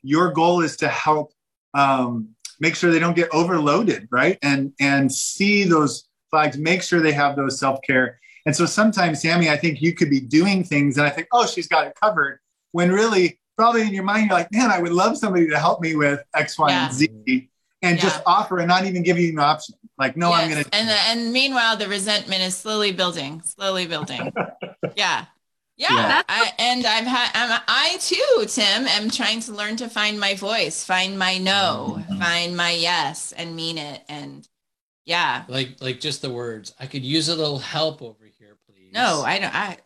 Speaker 5: your goal is to help um, make sure they don't get overloaded, right? And and see those flags, make sure they have those self care. And so sometimes, Sammy, I think you could be doing things, and I think, oh, she's got it covered. When really, probably in your mind, you're like, man, I would love somebody to help me with X, Y,
Speaker 4: Yeah.
Speaker 5: and Z, and just offer and not even give you an option. Like, no, I'm going to.
Speaker 4: and the, and meanwhile the resentment is slowly building slowly building yeah yeah,
Speaker 5: Yeah.
Speaker 4: I, and i've had I'm, i too timm am trying to learn to find my voice find my no
Speaker 5: Mhm.
Speaker 4: find my yes and mean it and yeah
Speaker 2: Like, like just the words. I could use a little help over here, please.
Speaker 4: no i don't i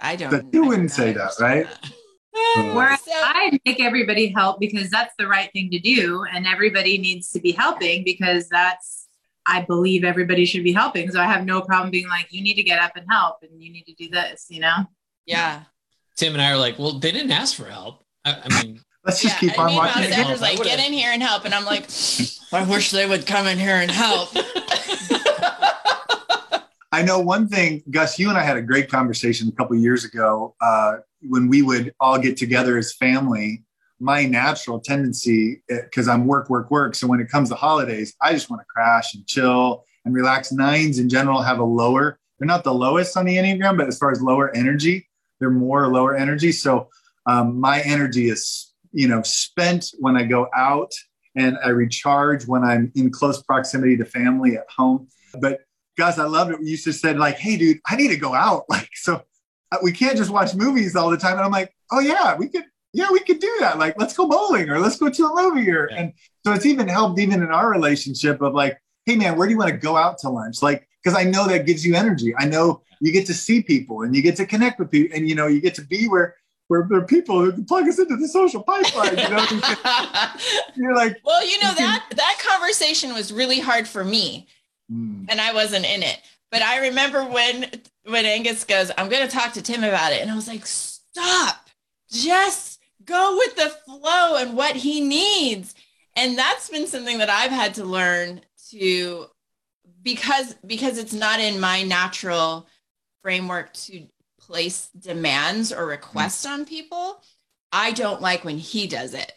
Speaker 4: i don't
Speaker 5: But you
Speaker 4: I
Speaker 5: wouldn't say that, right?
Speaker 4: that.
Speaker 1: Whereas
Speaker 4: So-
Speaker 1: I make everybody help because that's the right thing to do, and everybody needs to be helping because that's I believe everybody should be helping. So I have no problem being like, you need to get up and help, and you need to do this. You know,
Speaker 4: yeah
Speaker 2: Timm and I are like, well, they didn't ask for help. I, I mean,
Speaker 5: Let's just
Speaker 4: yeah,
Speaker 5: keep
Speaker 4: and
Speaker 5: on
Speaker 4: meanwhile,
Speaker 5: watching.
Speaker 2: it.
Speaker 4: Sandra's
Speaker 2: I
Speaker 4: like,
Speaker 2: would've-
Speaker 4: get in here and help. And I'm like, I wish they would come in here and help.
Speaker 5: I know one thing, Gus. You and I had a great conversation a couple years ago uh, when we would all get together as family my natural tendency because I'm work, work, work. So when it comes to holidays, I just want to crash and chill and relax. Nines in general have a lower, they're not the lowest on the Enneagram, but as far as lower energy, they're more lower energy. So um, my energy is, you know, spent when I go out and I recharge when I'm in close proximity to family at home. But guys, I love it. You just said like, Hey dude, I need to go out. Like, so uh, we can't just watch movies all the time. And I'm like, Oh yeah, we could, yeah, we could do that. Like, let's go bowling or let's go to a movie here. Yeah. And so it's even helped even in our relationship of like, Hey man, where do you want to go out to lunch? Like, cause I know that gives you energy. I know you get to see people and you get to connect with people and, you know, you get to be where, where there are people who can plug us into the social pipeline. You know, you're like,
Speaker 4: well, you know that that conversation was really hard for me, mm. and I wasn't in it. But I remember when when Angus goes, "I'm going to talk to Timm about it," and I was like, "Stop! Just go with the flow and what he needs." And that's been something that I've had to learn to because because it's not in my natural framework to place demands or requests on people. I don't like when he does it.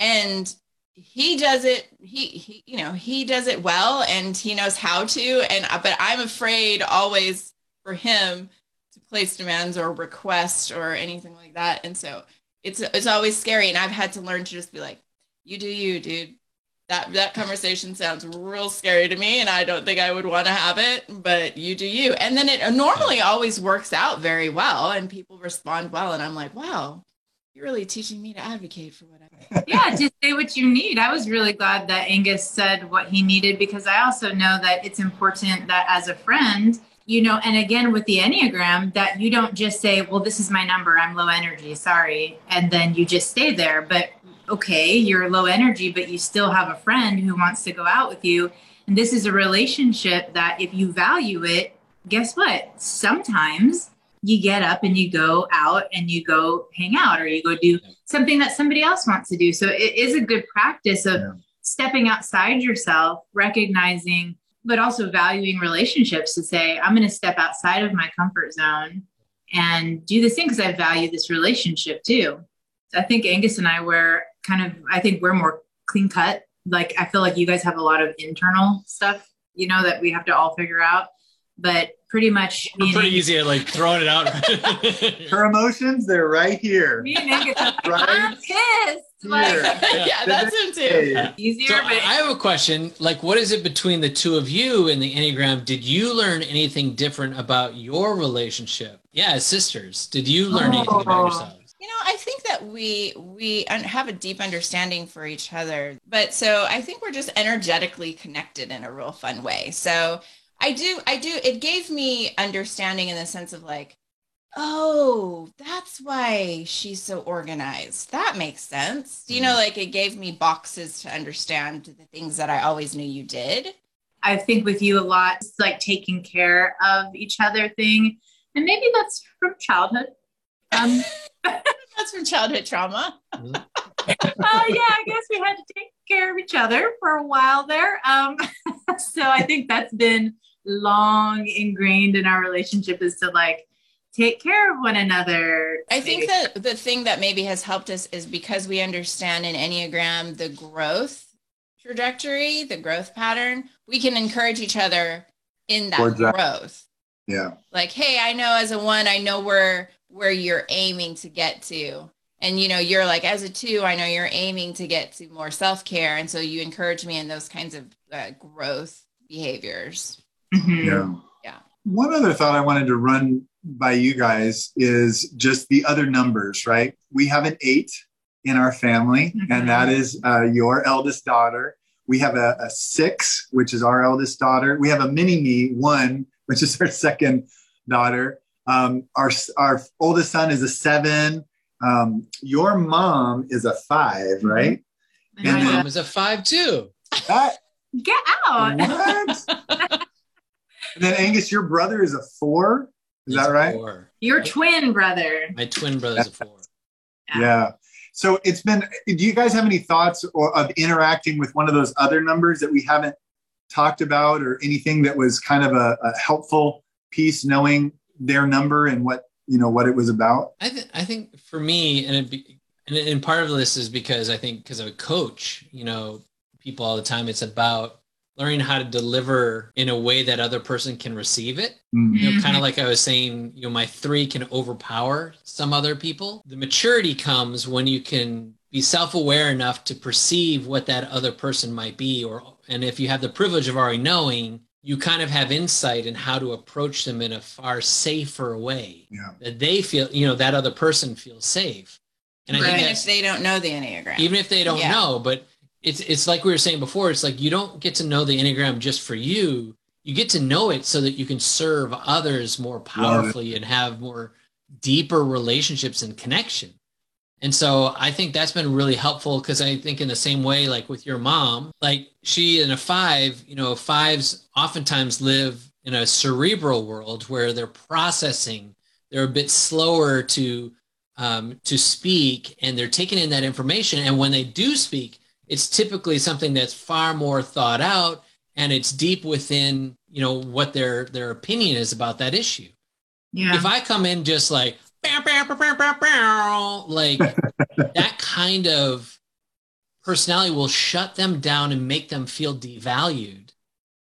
Speaker 4: And he does it he, he you know he does it well and he knows how to and but i'm afraid always for him to place demands or requests or anything like that and so it's it's always scary and i've had to learn to just be like you do you dude that that conversation sounds real scary to me and i don't think i would want to have it but you do you. And then it normally always works out very well and people respond well and i'm like wow you're really teaching me to advocate for what I
Speaker 1: yeah just say what you need. I was really glad that angus said what he needed because i also know that it's important that as a friend you know and again with the enneagram that you don't just say well this is my number i'm low energy sorry and then you just stay there. But okay, you're low energy, but you still have a friend who wants to go out with you. And this is a relationship that if you value it, guess what? Sometimes you get up and you go out and you go hang out or you go do something that somebody else wants to do. So it is a good practice of yeah. stepping outside yourself, recognizing, but also valuing relationships to say, I'm going to step outside of my comfort zone and do this thing because I value this relationship too. I think Angus and I were kind of, I think we're more clean cut. Like, I feel like you guys have a lot of internal stuff, you know, that we have to all figure out. But pretty much,
Speaker 2: we're pretty Angus, easy at like throwing it out.
Speaker 5: Her emotions, they're right here.
Speaker 1: Me and Angus, right I'm pissed. Like,
Speaker 4: yeah, yeah that's him too.
Speaker 1: Easier,
Speaker 2: so
Speaker 1: but
Speaker 2: I have a question. Like, what is it between the two of you in the Enneagram? Did you learn anything different about your relationship? Yeah, as sisters. Did you learn oh. anything about oh. yourself?
Speaker 4: You know, I think that we we have a deep understanding for each other. But so I think we're just energetically connected in a real fun way. So I do I do it gave me understanding in the sense of like oh, that's why she's so organized. That makes sense. You know, mm-hmm. like it gave me boxes to understand the things that I always knew you did.
Speaker 1: I think with you a lot, it's like taking care of each other thing. And maybe that's from childhood. Um,
Speaker 4: That's from childhood trauma.
Speaker 1: uh, yeah, I guess we had to take care of each other for a while there. Um, so I think that's been long ingrained in our relationship is to like take care of one another.
Speaker 4: I think that the thing that maybe has helped us is because we understand in Enneagram the growth trajectory, the growth pattern, we can encourage each other in that growth.
Speaker 5: Yeah.
Speaker 4: Like, hey, I know as a one, I know where where you're aiming to get to. And you know, you're like as a two, I know you're aiming to get to more self-care. And so you encourage me in those kinds of uh, growth behaviors.
Speaker 5: Mm-hmm. Yeah.
Speaker 4: Yeah.
Speaker 5: One other thought I wanted to run by you guys is just the other numbers, right? We have an eight in our family, mm-hmm. and that is uh, your eldest daughter. We have a, a, six, which is our eldest daughter. We have a mini me, one, which is our second daughter. Um, our our oldest son is a seven. Um, your mom is a five, mm-hmm. right?
Speaker 2: My and mom then, is a five too.
Speaker 1: That, Get out!
Speaker 5: and then Angus, your brother is a four. Is He's that right? Four.
Speaker 1: Your twin brother.
Speaker 2: My twin brother's a four.
Speaker 5: Yeah. yeah. So it's been. Do you guys have any thoughts or, of interacting with one of those other numbers that we haven't talked about, or anything that was kind of a, a helpful piece, knowing their number and what you know what it was about?
Speaker 2: I think I think for me, and be, And, and part of this is because I think because of a coach, you know, people all the time, it's about learning how to deliver in a way that other person can receive it.
Speaker 5: Mm.
Speaker 2: You know, kind of like I was saying, you know, my three can overpower some other people. The maturity comes when you can be self-aware enough to perceive what that other person might be, or and if you have the privilege of already knowing, you kind of have insight in how to approach them in a far safer way
Speaker 5: Yeah.
Speaker 2: that they feel, you know, that other person feels safe. And I think
Speaker 1: Right.
Speaker 4: Even if they don't know the Enneagram.
Speaker 2: even if they don't
Speaker 4: Yeah.
Speaker 2: know but it's it's like we were saying before it's like you don't get to know the enneagram just for you you get to know it so that you can serve others more powerfully and have more deeper relationships and connection and so i think that's been really helpful because i think in the same way like with your mom like she and a five you know fives oftentimes live in a cerebral world where they're processing they're a bit slower to um, to speak and they're taking in that information and when they do speak it's typically something that's far more thought out and it's deep within you know what their their opinion is about that issue
Speaker 1: Yeah.
Speaker 2: if i come in just like Like that kind of personality will shut them down and make them feel devalued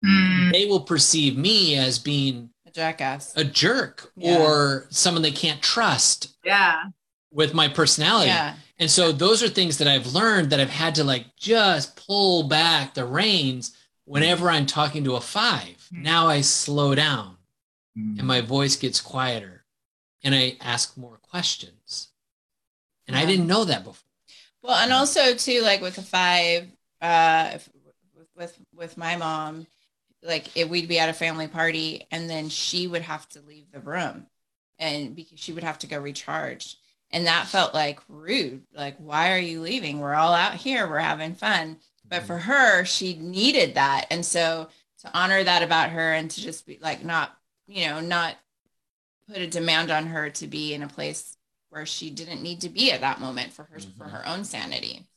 Speaker 1: Mm.
Speaker 2: they will perceive me as being
Speaker 4: a jackass.
Speaker 2: a jerk
Speaker 4: Yeah.
Speaker 2: or someone they can't trust
Speaker 1: Yeah.
Speaker 2: with my personality
Speaker 4: Yeah.
Speaker 2: And so those are things that I've learned that I've had to like just pull back the reins whenever I'm talking to a five.
Speaker 1: Hmm.
Speaker 2: Now I slow down
Speaker 5: Mm.
Speaker 2: and my voice gets quieter and I ask more questions. And I didn't know that before.
Speaker 4: Well, and also too, like with the five, uh, with with my mom, like if we'd be at a family party, and then she would have to leave the room, and because she would have to go recharge, and that felt like rude. Like, why are you leaving? We're all out here, we're having fun. But for her, she needed that, and so to honor that about her, and to just be like, not, you know, not put a demand on her to be in a place where she didn't need to be at that moment for her for
Speaker 2: Mhm.
Speaker 4: her own sanity.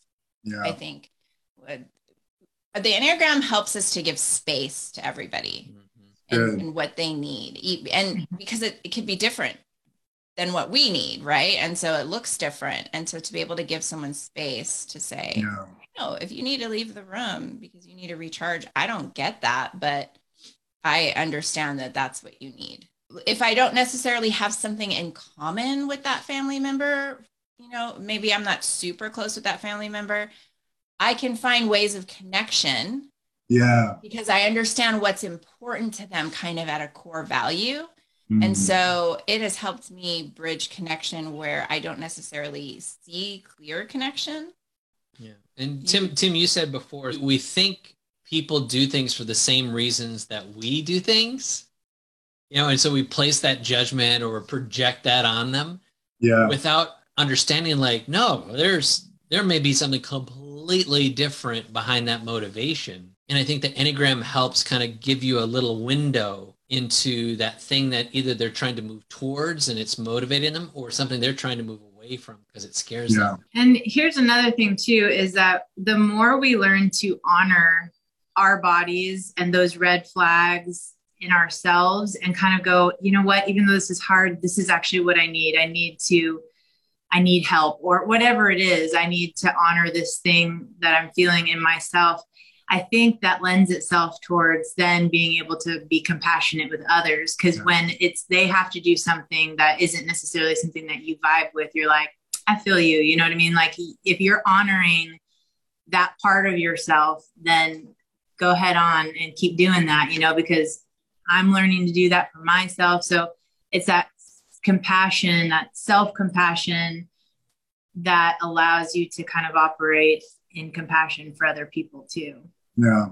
Speaker 5: Yeah.
Speaker 4: I think would the Enneagram helps us to give space to everybody
Speaker 2: Mhm.
Speaker 4: And, and what they need. And because it, it could be different than what we need, right? And so it looks different. And so to be able to give someone space to say,
Speaker 5: Yeah.
Speaker 4: no, if you need to leave the room because you need to recharge, I don't get that, but I understand that that's what you need. If I don't necessarily have something in common with that family member, you know, maybe I'm not super close with that family member, I can find ways of connection
Speaker 5: Yeah.
Speaker 4: because I understand what's important to them kind of at a core value.
Speaker 5: Mm.
Speaker 4: And so it has helped me bridge connection where I don't necessarily see clear connection.
Speaker 2: Yeah. And Timm, Timm, you said before, we think people do things for the same reasons that we do things. You know, and so we place that judgment or project that on them.
Speaker 5: yeah.
Speaker 2: without understanding like no there's there may be something completely different behind that motivation and i think the enneagram helps kind of give you a little window into that thing that either they're trying to move towards and it's motivating them or something they're trying to move away from because it scares
Speaker 5: Yeah.
Speaker 2: them
Speaker 1: And here's another thing too is that the more we learn to honor our bodies and those red flags in ourselves and kind of go, you know what, even though this is hard, this is actually what I need. I need to I need help or whatever it is. I need to honor this thing that I'm feeling in myself. I think that lends itself towards then being able to be compassionate with others because
Speaker 5: Yeah.
Speaker 1: when it's they have to do something that isn't necessarily something that you vibe with, you're like, I feel you. You know what I mean? Like if you're honoring that part of yourself, then go head on and keep doing that, you know, because I'm learning to do that for myself. So it's that compassion, that self compassion that allows you to kind of operate in compassion for other people too.
Speaker 5: Yeah.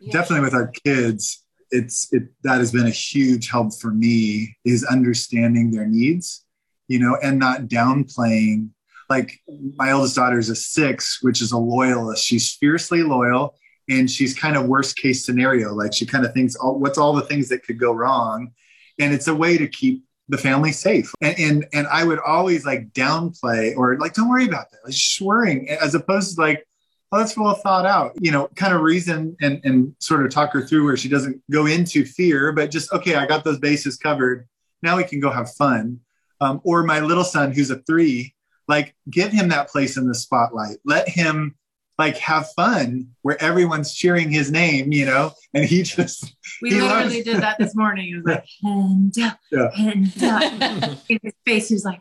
Speaker 4: Yeah.
Speaker 5: Definitely with our kids, it's it that has been a huge help for me is understanding their needs, you know, and not downplaying. Like my oldest daughter is a six, which is a loyalist. She's fiercely loyal and she's kind of worst case scenario. Like she kind of thinks, what's all the things that could go wrong? And it's a way to keep the family safe. And and, and I would always like downplay or like, don't worry about that. Like just worrying as opposed to like, oh, that's well thought out, you know, kind of reason and, and sort of talk her through where she doesn't go into fear, but just, okay, I got those bases covered. Now we can go have fun. Um, or my little son, who's a three, like give him that place in the spotlight let him like have fun where everyone's cheering his name you know and he just
Speaker 1: We
Speaker 5: he
Speaker 1: literally
Speaker 5: loves-
Speaker 1: did that this morning. It was like, hand up,
Speaker 5: Yeah.
Speaker 1: hand up. In his face, he was like,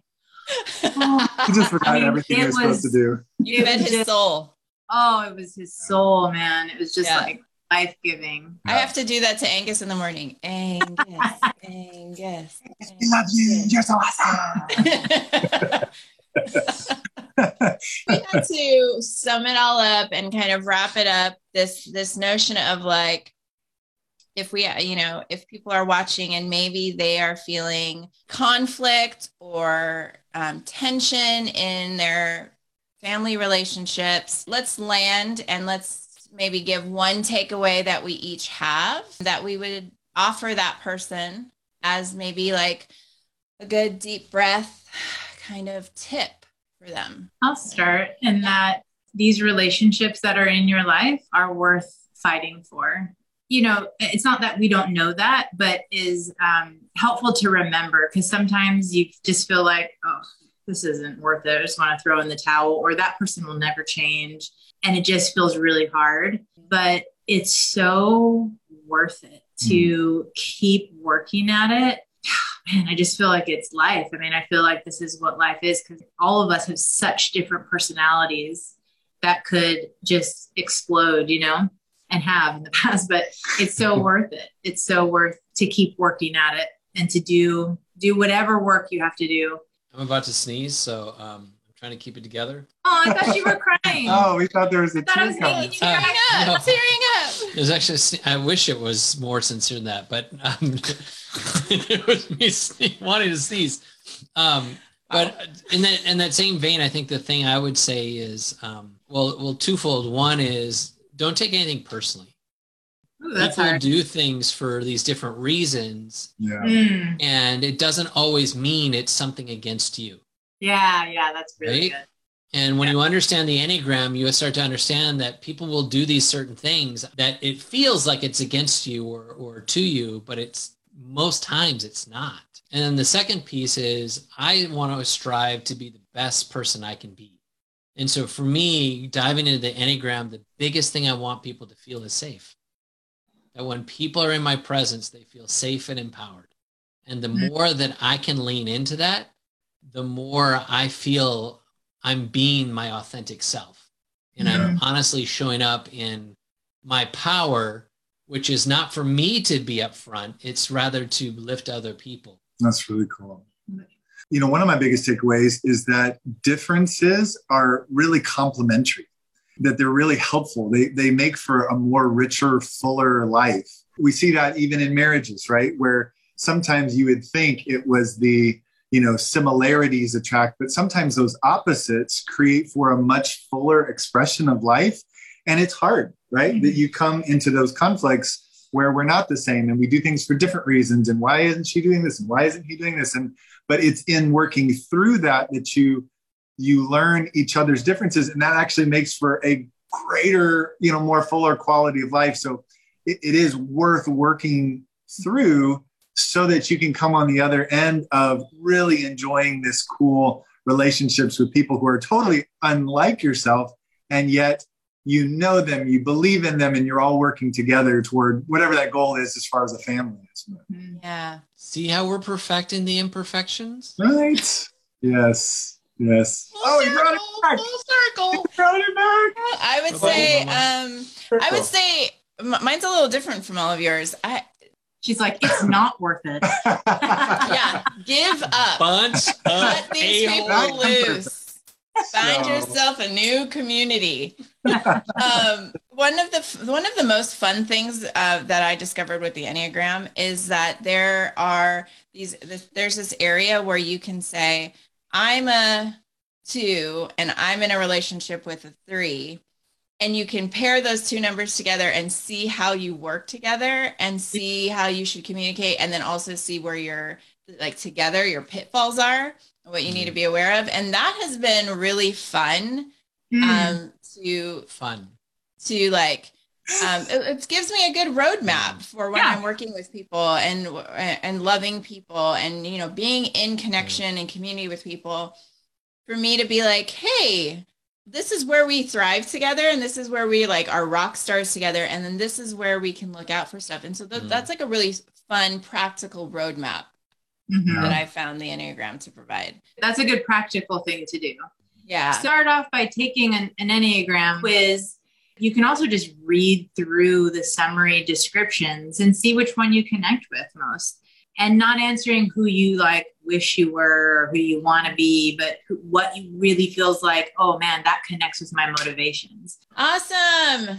Speaker 1: oh,
Speaker 5: he just forgot
Speaker 1: I mean,
Speaker 5: everything he
Speaker 1: it
Speaker 5: was supposed to do
Speaker 4: You fed his soul.
Speaker 1: oh, it was his soul, man. It was just
Speaker 4: Yeah.
Speaker 1: like life giving.
Speaker 4: I have to do that to Angus in the morning. Angus, Angus.
Speaker 5: we love you you're so awesome
Speaker 4: we had to sum it all up and kind of wrap it up this this notion of like if we you know if people are watching and maybe they are feeling conflict or um, tension in their family relationships let's land and let's maybe give one takeaway that we each have that we would offer that person as maybe like a good deep breath kind of tip for them
Speaker 1: I'll start in that these relationships that are in your life are worth fighting for. You know, it's not that we don't know that, but is um, helpful to remember because sometimes you just feel like, oh, this isn't worth it. I just want to throw in the towel, or that person will never change. And it just feels really hard. But it's so worth it to keep working at it man, I just feel like it's life. I mean, I feel like this is what life is because all of us have such different personalities that could just explode, you know, and have in the past. But it's so worth it. It's so worth to keep working at it and to do do whatever work you have to do.
Speaker 2: I'm about to sneeze, so um, I'm trying to keep it together.
Speaker 1: Oh, I thought you were crying.
Speaker 5: oh we thought there was a
Speaker 1: I thought I
Speaker 5: tear
Speaker 1: was
Speaker 5: coming
Speaker 1: making you
Speaker 2: Uh, no.
Speaker 4: tearing up.
Speaker 2: There's actually, I wish it was more sincere than that, but um, it was me sne- wanting to sneeze. Um, but in that in that same vein, I think the thing I would say is, um, well, well, twofold. One is don't take anything personally.
Speaker 1: Ooh, that's
Speaker 2: People
Speaker 1: hard.
Speaker 2: do things for these different reasons,
Speaker 5: yeah
Speaker 1: Mm,
Speaker 2: and it doesn't always mean it's something against you.
Speaker 1: yeah, yeah, that's really
Speaker 2: Right?
Speaker 1: good.
Speaker 2: And when you understand the Enneagram, you start to understand that people will do these certain things that it feels like it's against you or, or to you, but it's most times it's not. And then the second piece is I want to strive to be the best person I can be. And so for me, diving into the Enneagram, the biggest thing I want people to feel is safe. That when people are in my presence, they feel safe and empowered. And the
Speaker 1: Mhm.
Speaker 2: more that I can lean into that, the more I feel I'm being my authentic self. And I'm honestly showing up in my power, which is not for me to be up front, it's rather to lift other people.
Speaker 5: That's really cool. You know, one of my biggest takeaways is that differences are really complementary, that they're really helpful. They, they make for a more richer, fuller life. We see that even in marriages, right? Where sometimes you would think it was the, you know, similarities attract, but sometimes those opposites create for a much fuller expression of life. And it's hard, right? Mm-hmm. That you come into those conflicts where we're not the same and we do things for different reasons. And why isn't she doing this? And why isn't he doing this? And but it's in working through that that you you learn each other's differences. And that actually makes for a greater you know more fuller quality of life. So it, it is worth working through so that you can come on the other end of really enjoying this cool relationships with people who are totally unlike yourself and yet you know them, you believe in them, and you're all working together toward whatever that goal is as far as a family is.
Speaker 1: Mm.
Speaker 4: Yeah.
Speaker 2: See how we're perfecting the imperfections?
Speaker 5: Right? Yes. Yes. Oh, he brought it back.
Speaker 4: Full circle.
Speaker 5: He brought it back.
Speaker 4: I would
Speaker 2: Bye-bye,
Speaker 4: say,
Speaker 2: Mama.
Speaker 4: um, I would say mine's a little different from all of yours. I
Speaker 1: She's like, it's not worth it.
Speaker 4: yeah, give up.
Speaker 2: Bunch
Speaker 4: Let these people loose. Find
Speaker 5: So-
Speaker 4: yourself a new community. um, one of the one of the most fun things uh, that I discovered with the Enneagram is that there are these. This, there's this area where you can say, "I'm a two, and I'm in a relationship with a three, and you can pair those two numbers together and see how you work together and see how you should communicate, and then also see where you're like together your pitfalls are what you need to be aware of and that has been really fun
Speaker 1: Mm.
Speaker 4: um to
Speaker 2: Fun.
Speaker 4: to like um it, it gives me a good roadmap for when
Speaker 1: Yeah.
Speaker 4: i'm working with people and and loving people and you know being in connection and community with people for me to be like, hey, this is where we thrive together and this is where we like are rock stars together and then this is where we can look out for stuff and so th-
Speaker 2: Mm.
Speaker 4: that's like a really fun practical roadmap
Speaker 1: Mhm.
Speaker 4: that i found the enneagram to provide
Speaker 1: That's a good practical thing to do.
Speaker 4: yeah
Speaker 1: Start off by taking an, an Enneagram quiz. You can also just read through the summary descriptions and see which one you connect with most. And not answering who you like wish you were or who you want to be, but who, what you really feels like, oh man, that connects with my motivations.
Speaker 4: awesome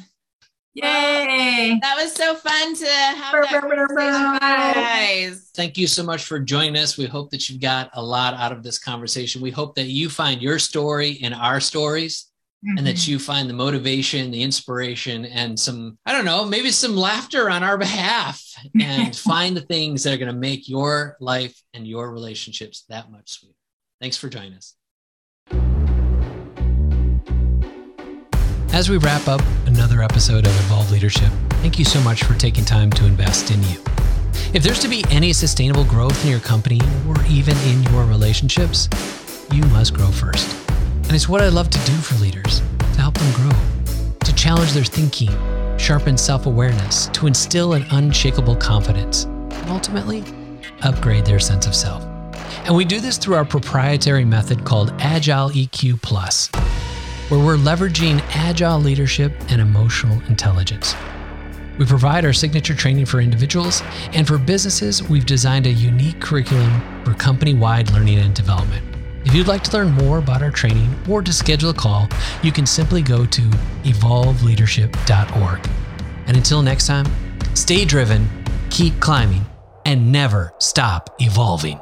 Speaker 1: Yay!
Speaker 4: that was so fun to have that conversation, guys
Speaker 2: Thank you so much for joining us. We hope that you've got a lot out of this conversation. We hope that you find your story in our stories and
Speaker 1: Mm-hmm.
Speaker 2: that you find the motivation, the inspiration, and some, I don't know, maybe some laughter on our behalf and find the things that are going to make your life and your relationships that much sweeter. Thanks for joining us. As we wrap up another episode of Evolve Leadership, thank you so much for taking time to invest in you. If there's to be any sustainable growth in your company or even in your relationships, you must grow first. And it's what I love to do for leaders to help them grow, to challenge their thinking, sharpen self awareness, to instill an unshakable confidence, and ultimately upgrade their sense of self. And we do this through our proprietary method called Agile EQ Plus, where we're leveraging agile leadership and emotional intelligence. We provide our signature training for individuals, and for businesses, we've designed a unique curriculum for company wide learning and development. If you'd like to learn more about our training or to schedule a call, you can simply go to evolveleadership.org. And until next time, stay driven, keep climbing, and never stop evolving.